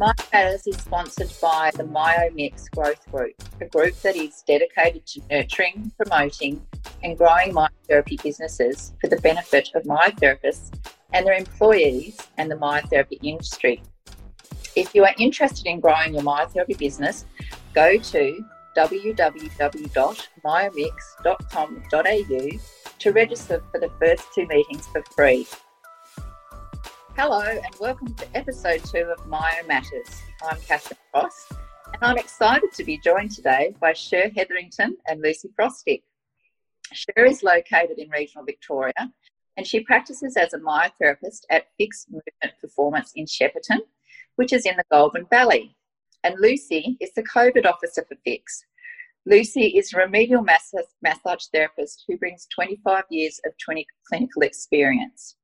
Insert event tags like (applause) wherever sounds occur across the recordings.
Myo Matters is sponsored by the MyoMix Growth Group, a group that is dedicated to nurturing, promoting, and growing myotherapy businesses for the benefit of myotherapists and their employees and the myotherapy industry. If you are interested in growing your myotherapy business, go to www.myomix.com.au to register for the first two meetings for free. Hello, and welcome to episode two of Myo Matters. I'm Catherine Frost, and I'm excited to be joined today by Sher Hetherington and Lucy Frostick. Sher is located in regional Victoria, and she practices as a myotherapist at Fix Movement Performance in Shepparton, which is in the Goulburn Valley. And Lucy is the COVID officer for Fix. Lucy is a remedial massage therapist who brings 25 years of clinical experience.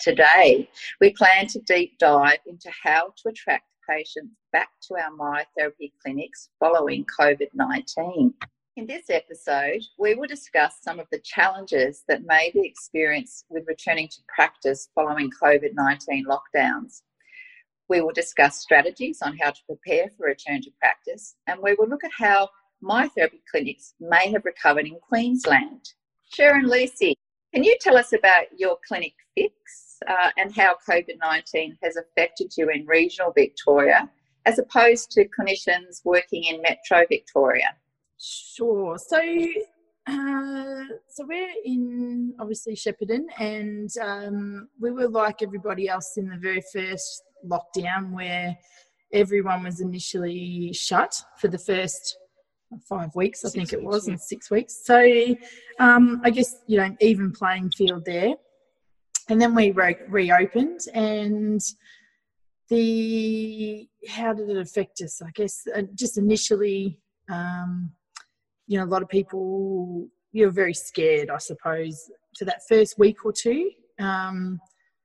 Today, we plan to deep dive into how to attract patients back to our myotherapy clinics following COVID 19. In this episode, we will discuss some of the challenges that may be experienced with returning to practice following COVID 19 lockdowns. We will discuss strategies on how to prepare for return to practice, and we will look at how myotherapy clinics may have recovered in Queensland. Sharon Lucy, can you tell us about your clinic fix? uh, and how COVID 19 has affected you in regional Victoria as opposed to clinicians working in Metro Victoria? Sure. So, uh, so we're in obviously Shepparton, and um, we were like everybody else in the very first lockdown where everyone was initially shut for the first five weeks, I six think it was, yeah. and six weeks. So, um, I guess you know, even playing field there and then we re- reopened and the how did it affect us i guess uh, just initially um, you know a lot of people you're very scared i suppose for that first week or two um,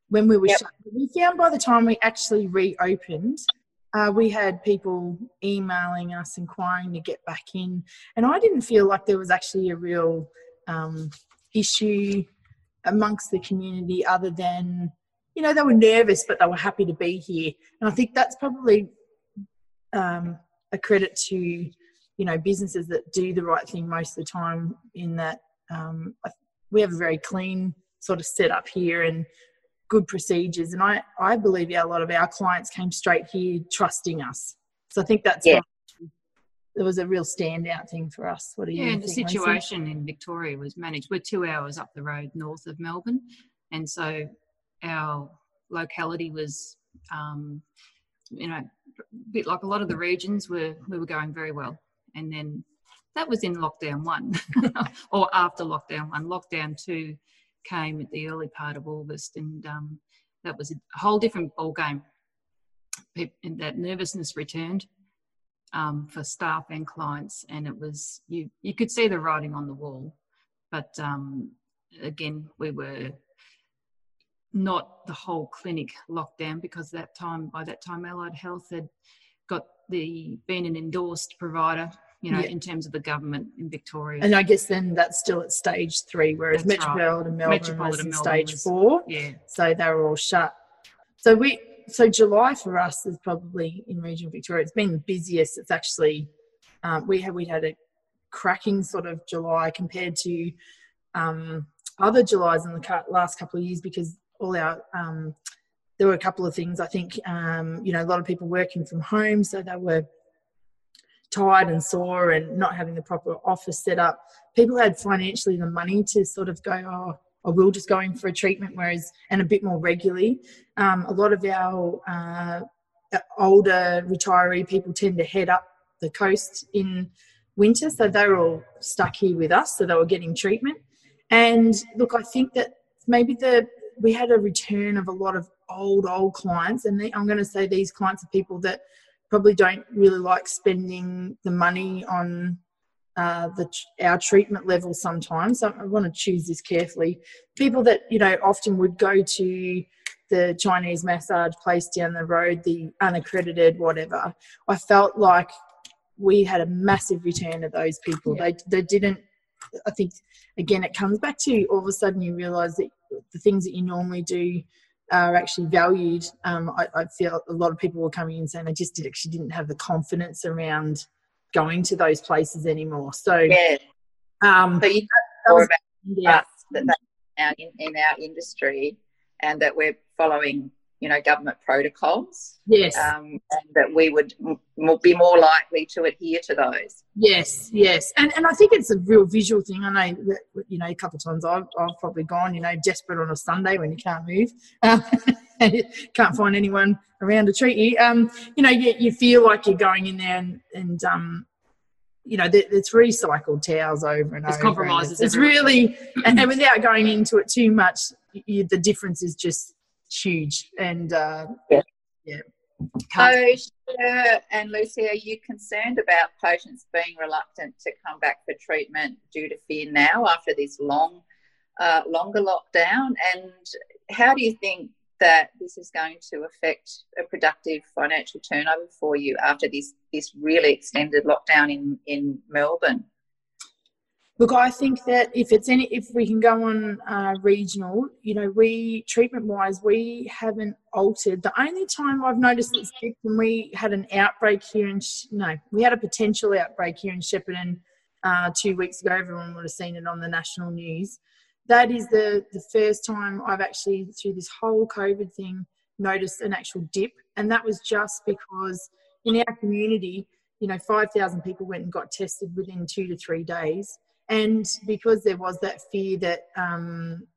when we were yep. shut. we found by the time we actually reopened uh, we had people emailing us inquiring to get back in and i didn't feel like there was actually a real um, issue amongst the community other than you know they were nervous but they were happy to be here. And i think that's probably um, a credit to you know businesses that do the right thing most of the time in that um, we have a very clean sort of setup here and good procedures and i i believe yeah, a lot of our clients came straight here trusting us so i think that's yeah it was a real standout thing for us. What do you? Yeah, the situation in Victoria was managed. We're two hours up the road north of Melbourne, and so our locality was, um, you know, a bit like a lot of the regions were. We were going very well, and then that was in lockdown one, (laughs) or after lockdown one. Lockdown two came at the early part of August, and um, that was a whole different ball game. And that nervousness returned um, for staff and clients, and it was you you could see the writing on the wall, but um, again we were not the whole clinic locked down because that time by that time Allied Health had got the been an endorsed provider you know, yeah. in terms of the government in Victoria. And I guess then that's still at stage three, whereas that's Metropolitan right. Melbourne Metropolitan was in Melbourne stage was, four. Yeah. So they were all shut. So we so July for us is probably in regional Victoria. It's been the busiest. It's actually um, we had we had a cracking sort of July compared to um, other Julys in the last couple of years because all our um, there were a couple of things. I think um, you know a lot of people working from home, so they were tired and sore and not having the proper office set up. People had financially the money to sort of go, oh, I will just go in for a treatment, whereas and a bit more regularly. Um, a lot of our uh, older retiree people tend to head up the coast in winter, so they're all stuck here with us, so they were getting treatment. And look, I think that maybe the we had a return of a lot of old old clients, and I'm going to say these clients are people that probably don't really like spending the money on uh, the, our treatment level sometimes. So I want to choose this carefully. People that you know often would go to the Chinese massage place down the road, the unaccredited, whatever. I felt like we had a massive return of those people. Yeah. They they didn't. I think again, it comes back to all of a sudden you realise that the things that you normally do are actually valued. Um, I, I, feel a lot of people were coming in saying they just did, actually didn't have the confidence around going to those places anymore. So, yeah. Um, so you know more about yeah. that in, in our industry and that we're following you know government protocols. Yes. Um, and that we would m- be more likely to adhere to those. Yes yes. And and i think it's a real visual thing. I know that you know a couple of times i've, I've probably gone you know desperate on a sunday when you can't move (laughs) um, and you can't find anyone around to treat you. Um, you know you, you feel like you're going in there and, and um, you know, it's recycled towels over and it's over. Compromises. It's, it's really, and, and, without going into it too much, you, the difference is just huge. And uh, yeah. yeah. So, and Lucy, are you concerned about patients being reluctant to come back for treatment due to fear now after this long, uh, longer lockdown? And how do you think that this is going to affect a productive financial turnover for you after this this really extended lockdown in in Melbourne? Look, I think that if it's any, if we can go on uh, regional, you know, we treatment wise, we haven't altered. The only time I've noticed it's when we had an outbreak here in, no, we had a potential outbreak here in Shepparton uh, two weeks ago. Everyone would have seen it on the national news. That is the the first time I've actually through this whole COVID thing noticed an actual dip, and that was just because in our community, you know, five thousand people went and got tested within two to three days and because there was that fear that um,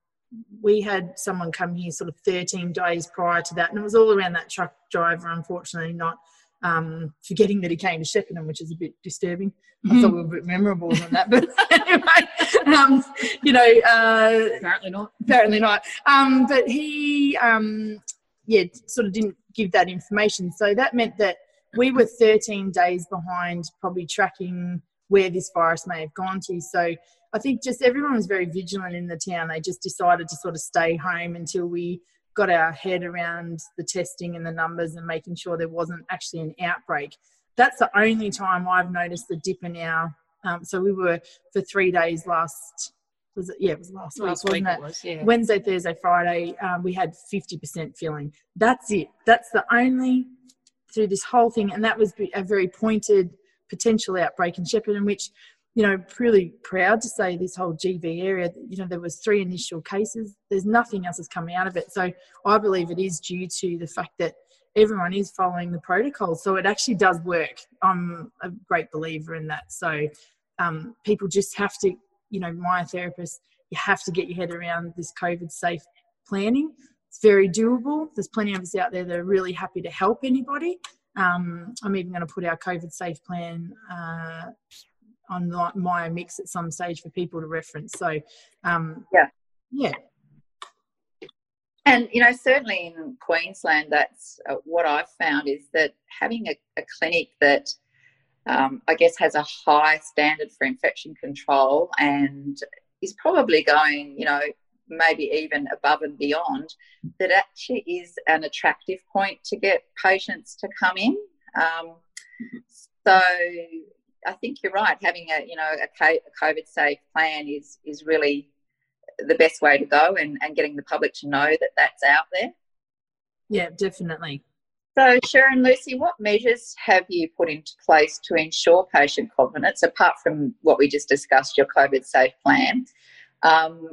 we had someone come here sort of 13 days prior to that, and it was all around that truck driver, unfortunately, not um, forgetting that he came to Shepparton, which is a bit disturbing. Mm-hmm. I thought we were a bit memorable than that, but (laughs) anyway, um, you know, uh, apparently not. Apparently not. Um, but he, um, yeah, sort of didn't give that information, so that meant that we were 13 days behind, probably tracking where this virus may have gone to. So I think just everyone was very vigilant in the town. They just decided to sort of stay home until we got our head around the testing and the numbers and making sure there wasn't actually an outbreak. That's the only time I've noticed the dip in our. Um, so we were for three days last. Was it? Yeah, it was last, last week, wasn't it? it was, yeah. Wednesday, Thursday, Friday. Um, we had fifty percent filling. That's it. That's the only through this whole thing, and that was a very pointed potential outbreak in Shepparton, which, you know, really proud to say this whole GV area, you know, there was three initial cases. There's nothing else has coming out of it. So I believe it is due to the fact that everyone is following the protocol. So it actually does work. I'm a great believer in that. So um, people just have to, you know, myotherapist, you have to get your head around this COVID safe planning. It's very doable. There's plenty of us out there that are really happy to help anybody. Um, I'm even going to put our COVID safe plan uh, on MyoMix at some stage for people to reference. So, um, yeah, yeah. And you know, certainly in Queensland, that's uh, what I've found is that having a, a clinic that um, I guess has a high standard for infection control and is probably going, you know, maybe even above and beyond, that actually is an attractive point to get patients to come in. Um, so I think you're right. Having a you know a COVID safe plan is is really the best way to go, and, and getting the public to know that that's out there. Yeah, definitely. So, Sharon, Lucy, what measures have you put into place to ensure patient confidence, apart from what we just discussed, your COVID safe plan? Um,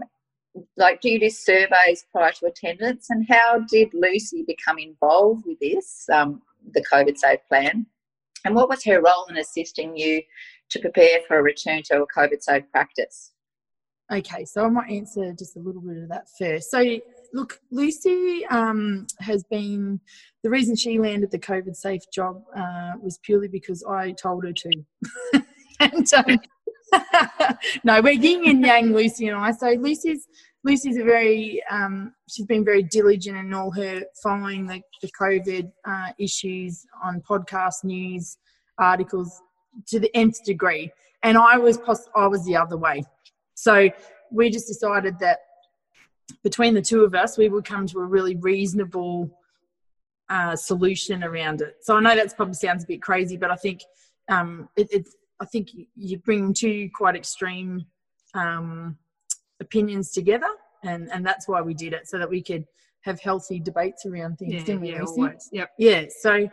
like do you do surveys prior to attendance? And how did lucy become involved with this um, the covid safe plan? And what was her role in assisting you to prepare for a return to a covid safe practice? Okay so i might answer just a little bit of that first. So look lucy um, has been the reason she landed the covid safe job uh, was purely because i told her to. (laughs) And um, (laughs) no, we're yin and yang, Lucy and I. So Lucy's Lucy's a very um, she's been very diligent in all her following the, the COVID uh, issues on podcast news articles to the nth degree, and I was poss- I was the other way. So we just decided that between the two of us, we would come to a really reasonable uh, solution around it. So I know that probably sounds a bit crazy, but I think um, it, it's I think you bring two quite extreme um, opinions together, and and that's why we did it so that we could have healthy debates around things, Yeah, didn't we? yeah, Lucy? always. Yep. Yeah. So,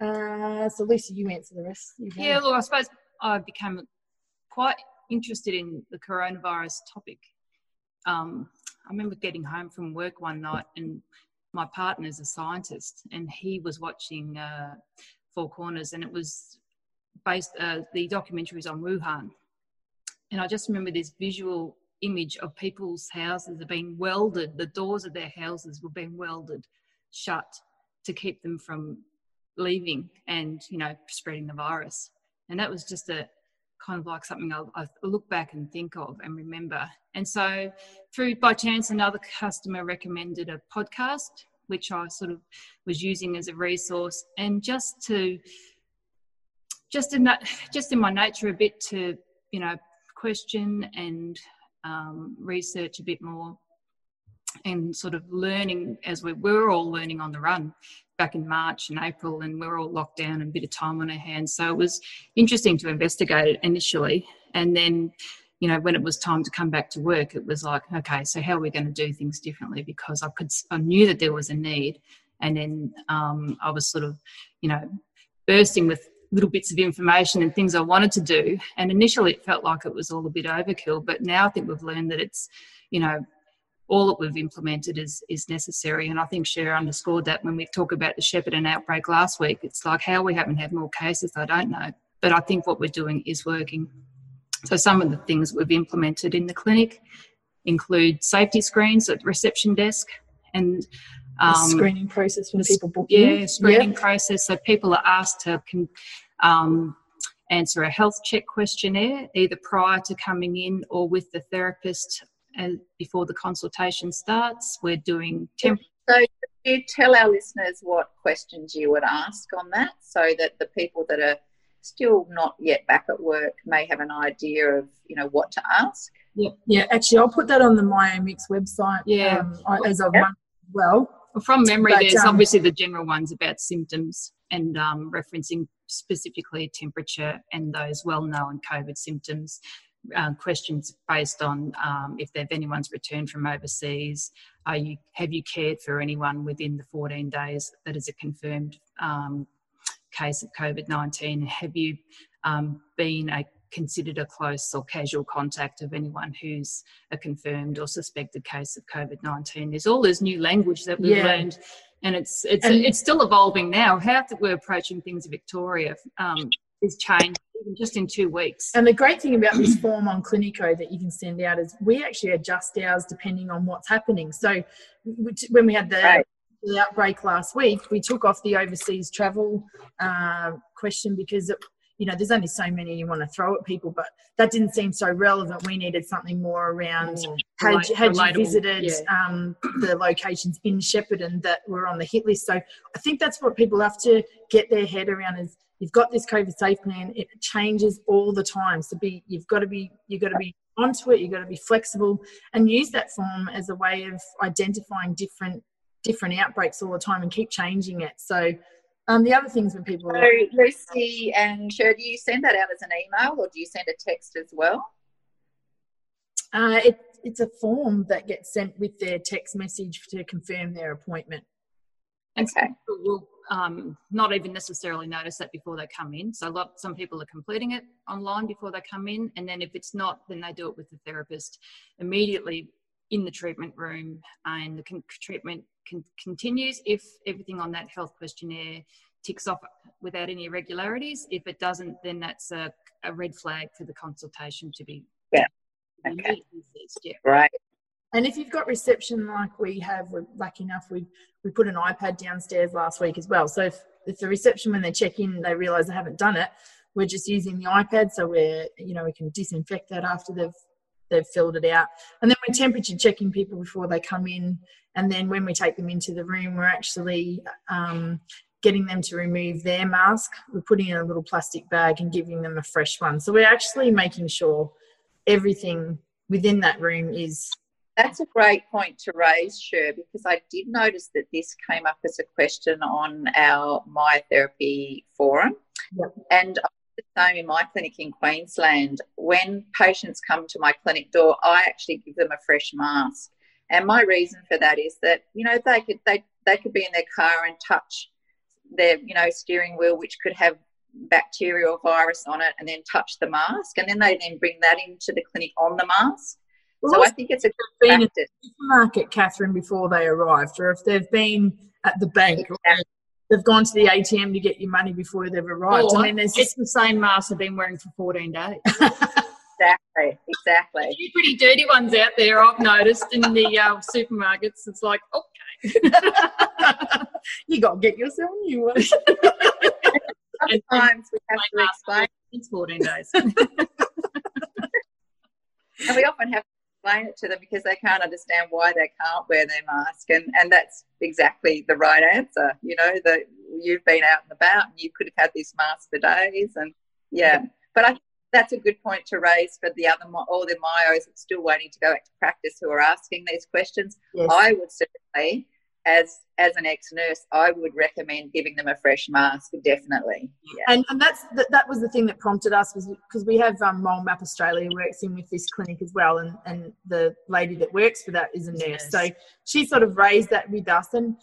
uh, so Lucy, you answer the rest. Yeah, look, I suppose I became quite interested in the coronavirus topic. Um, I remember getting home from work one night and my partner's a scientist and he was watching uh, Four Corners and it was based, uh, the documentaries on Wuhan. And I just remember this visual image of people's houses are being welded, the doors of their houses were being welded shut to keep them from leaving and, you know, spreading the virus. And that was just a kind of like something I, I look back and think of and remember. And so, through by chance, another customer recommended a podcast, which I sort of was using as a resource, and just to just in that, just in my nature, a bit to you know question and um, research a bit more, and sort of learning as we we're all learning on the run back in March and April, and we're all locked down and a bit of time on our hands. So it was interesting to investigate it initially, and then you know when it was time to come back to work, it was like, okay, so how are we going to do things differently? Because I could, I knew that there was a need, and then um, I was sort of, you know, bursting with little bits of information and things I wanted to do. And initially, it felt like it was all a bit overkill, but now I think we've learned that it's, you know, all that we've implemented is is necessary. And I think Cher underscored that when we talk about the Shepparton outbreak last week. It's like how we haven't had more cases, I don't know. But I think what we're doing is working. So some of the things we've implemented in the clinic include safety screens at the reception desk and um, screening process when people book yeah in. screening yep. process so people are asked to can, um, answer a health check questionnaire either prior to coming in or with the therapist and before the consultation starts. We're doing temp. So, could you tell our listeners what questions you would ask on that so that the people that are still not yet back at work may have an idea of you know what to ask? Yeah, yeah. Actually, I'll put that on the MyoMix website. Yeah, um, as of yep. well. well. From memory, but, there's um, obviously the general ones about symptoms and um, referencing specifically temperature and those well-known COVID symptoms uh, questions based on um, if they've anyone's returned from overseas. Are you have you cared for anyone within the 14 days that is a confirmed um, case of COVID 19? Have you um, been a considered a close or casual contact of anyone who's a confirmed or suspected case of COVID 19? There's all this new language that we've yeah. learned. And it's it's and it's still evolving now. How that we're approaching things in Victoria um, is changed even just in two weeks. And the great thing about this form on Cliniko that you can send out is we actually adjust ours depending on what's happening. So when we had the, right. the outbreak last week, we took off the overseas travel uh, question because it, you know, there's only so many you want to throw at people, but that didn't seem so relevant. We needed something more around mm, had, had you visited yeah. um, the locations in Shepparton that were on the hit list. So I think that's what people have to get their head around is you've got this COVID safe plan. It changes all the time. So be you've got to be you've got to be onto it. You've got to be flexible and use that form as a way of identifying different different outbreaks all the time and keep changing it. So um, the other things when people so Lucy and Cher, do you send that out as an email or do you send a text as well? Uh, it, it's a form that gets sent with their text message to confirm their appointment. Okay. Will um, not even necessarily notice that before they come in. So a lot, some people are completing it online before they come in, and then if it's not, then they do it with the therapist immediately in the treatment room, and the con- treatment con- continues if everything on that health questionnaire ticks off without any irregularities. If it doesn't, then that's a, a red flag for the consultation to be yeah. Okay. Yeah. Right. And if you've got reception like we have, we're lucky enough, we we put an iPad downstairs last week as well. So if, if the reception when they check in, they realise they haven't done it, we're just using the iPad, so we're you know we can disinfect that after they've they've filled it out, and then we're temperature checking people before they come in, and then when we take them into the room, we're actually um, getting them to remove their mask. We're putting in a little plastic bag and giving them a fresh one. So we're actually making sure everything within that room is that's a great point to raise, Cher, because I did notice that this came up as a question on our myotherapy forum. Yep. And the same in my clinic in Queensland. When patients come to my clinic door, I actually give them a fresh mask And my reason for that is that you know they could they they could be in their car and touch their you know steering wheel, which could have bacteria or virus on it, and then touch the mask, and then they then bring that into the clinic on the mask. Well, so I think it's a good been practice. supermarket, Catherine, before they arrived, or if they've been at the bank. Exactly they've gone to the ATM to get your money before they've arrived. Or I mean, there's just the same mask I've been wearing for 14 days. (laughs) exactly, exactly. A few pretty dirty ones out there, I've noticed in the uh, supermarkets. It's like, okay. (laughs) you got to get yourself a new one. (laughs) Sometimes we have to explain. It's 14 days. and we often have explain it to them because they can't understand why they can't wear their mask. And and that's exactly the right answer. You know that you've been out and about and you could have had this mask for days and yeah, but i think that's a good point to raise for the other all the myos that's still waiting to go back to practice who are asking these questions. Yes. i would certainly as as an ex-nurse, I would recommend giving them a fresh mask, definitely. Yeah. And, and that's that, that was the thing that prompted us was because we have um, MoleMap Australia works in with this clinic as well, and and the lady that works for that is a nurse, yes. so she sort of raised that with us. And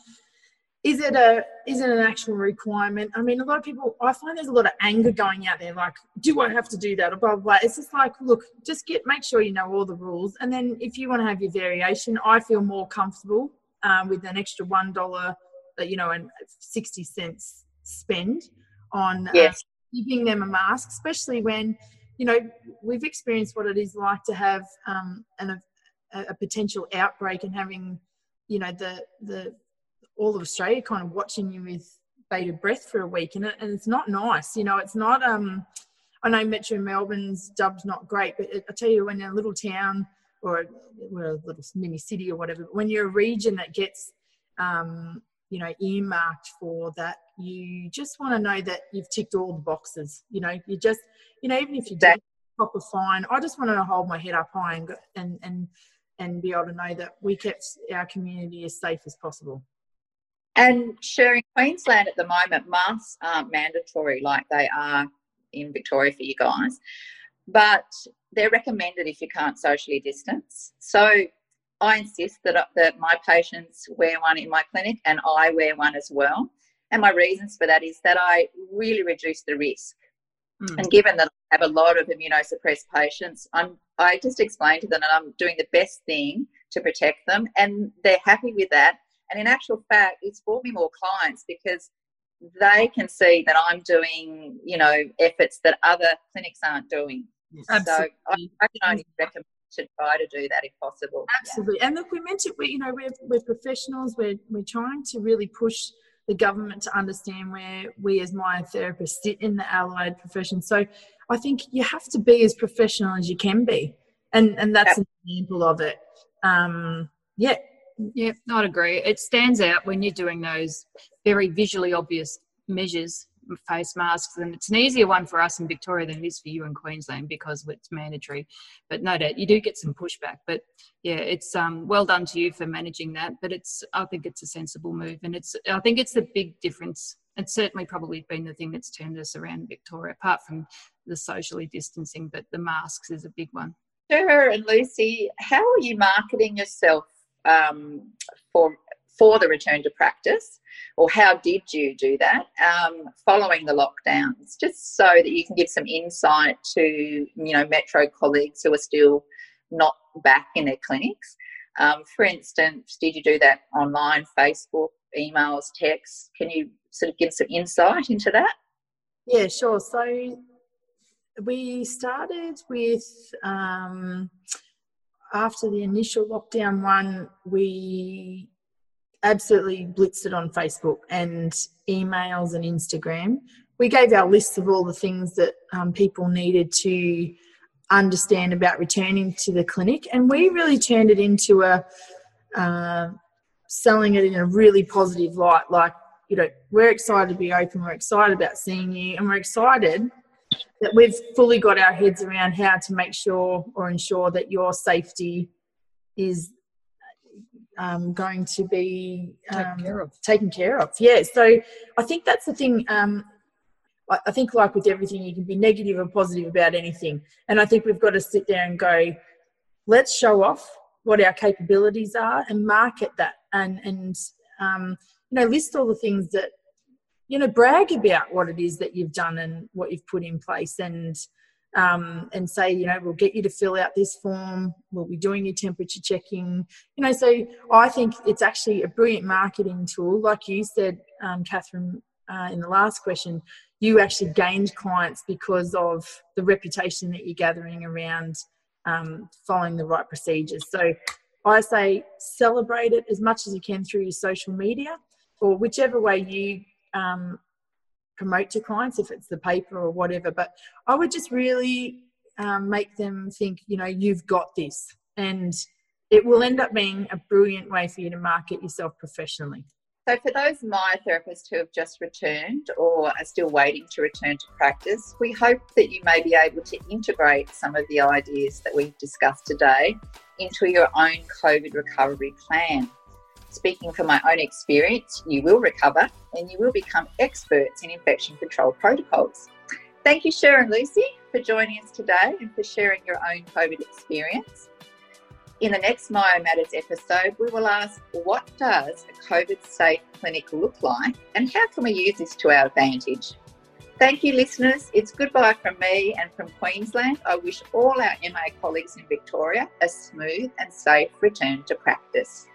is it a is it an actual requirement? I mean, a lot of people I find there's a lot of anger going out there, like, do I have to do that or blah blah blah. It's just like, look, just get make sure you know all the rules, and then if you want to have your variation, I feel more comfortable um, with an extra one dollar, uh, you know, and sixty cents spend on uh, yes. uh, giving them a mask, especially when you know we've experienced what it is like to have um, an, a, a potential outbreak and having you know the the all of Australia kind of watching you with bated breath for a week, and, it, and it's not nice. You know, it's not. Um, I know Metro Melbourne's dub's not great, but I tell you, when in a little town or we're a little mini city or whatever. But when you're a region that gets, um, you know, earmarked for that, you just want to know that you've ticked all the boxes. You know, you just, you know, even if you did proper fine, I just want to hold my head up high and and and and be able to know that we kept our community as safe as possible. And sharing Queensland at the moment, masks aren't mandatory like they are in Victoria for you guys, but they're recommended if you can't socially distance. So I insist that, uh, that my patients wear one in my clinic and I wear one as well. And my reasons for that is that I really reduce the risk. Mm. And given that I have a lot of immunosuppressed patients, I'm, I just explain to them that I'm doing the best thing to protect them, and they're happy with that. And in actual fact, it's brought me more clients because they can see that I'm doing, you know, efforts that other clinics aren't doing. Absolutely. So I, I can only recommend to try to do that if possible. Absolutely. Yeah. And look, we mentioned, we, you know, we're, we're professionals. We're, we're trying to really push the government to understand where we as myotherapists sit in the allied profession. So I think you have to be as professional as you can be. And, and that's an example of it. Um, yeah. Yeah, I'd agree. It stands out when you're doing those very visually obvious measures face masks, and it's an easier one for us in Victoria than it is for you in Queensland because it's mandatory. But no doubt you do get some pushback. But yeah, it's um, well done to you for managing that. But it's I think it's a sensible move, and it's I think it's the big difference. It's certainly probably been the thing that's turned us around in Victoria, apart from the socially distancing. But the masks is a big one. Sure, and Lucy, how are you marketing yourself um, for for the return to practice, or how did you do that um, following the lockdowns, just so that you can give some insight to you know Metro colleagues who are still not back in their clinics. Um, for instance, did you do that online, Facebook, emails, texts? Can you sort of give some insight into that? Yeah, sure. So we started with um, after the initial lockdown one, we absolutely blitzed it on Facebook and emails and Instagram. We gave our lists of all the things that um, people needed to understand about returning to the clinic, and we really turned it into a uh, selling it in a really positive light. Like, you know, we're excited to be open, we're excited about seeing you, and we're excited that we've fully got our heads around how to make sure or ensure that your safety is um, going to be um, taken care of. Taken care of, yeah. So I think that's the thing. Um, I think, like with everything, you can be negative or positive about anything, and I think we've got to sit there and go, let's show off what our capabilities are and market that and and um, you know list all the things that you know brag about what it is that you've done and what you've put in place and um, and say you know we'll get you to fill out this form. We'll be doing your temperature checking. You know so i think it's actually a brilliant marketing tool. Like you said um, catherine uh, in the last question you actually gained clients because of the reputation that you're gathering around um, following the right procedures. So I say celebrate it as much as you can through your social media or whichever way you um, promote to clients, if it's the paper or whatever. But I would just really um, make them think, you know, you've got this. And it will end up being a brilliant way for you to market yourself professionally. So, for those my therapists who have just returned or are still waiting to return to practice, we hope that you may be able to integrate some of the ideas that we've discussed today into your own COVID recovery plan. Speaking from my own experience, you will recover and you will become experts in infection control protocols. Thank you, Sharon Lucy, for joining us today and for sharing your own COVID experience. In the next Myo Matters episode, we will ask what does a COVID safe clinic look like and how can we use this to our advantage? Thank you, listeners. It's goodbye from me and from Queensland. I wish all our MA colleagues in Victoria a smooth and safe return to practice.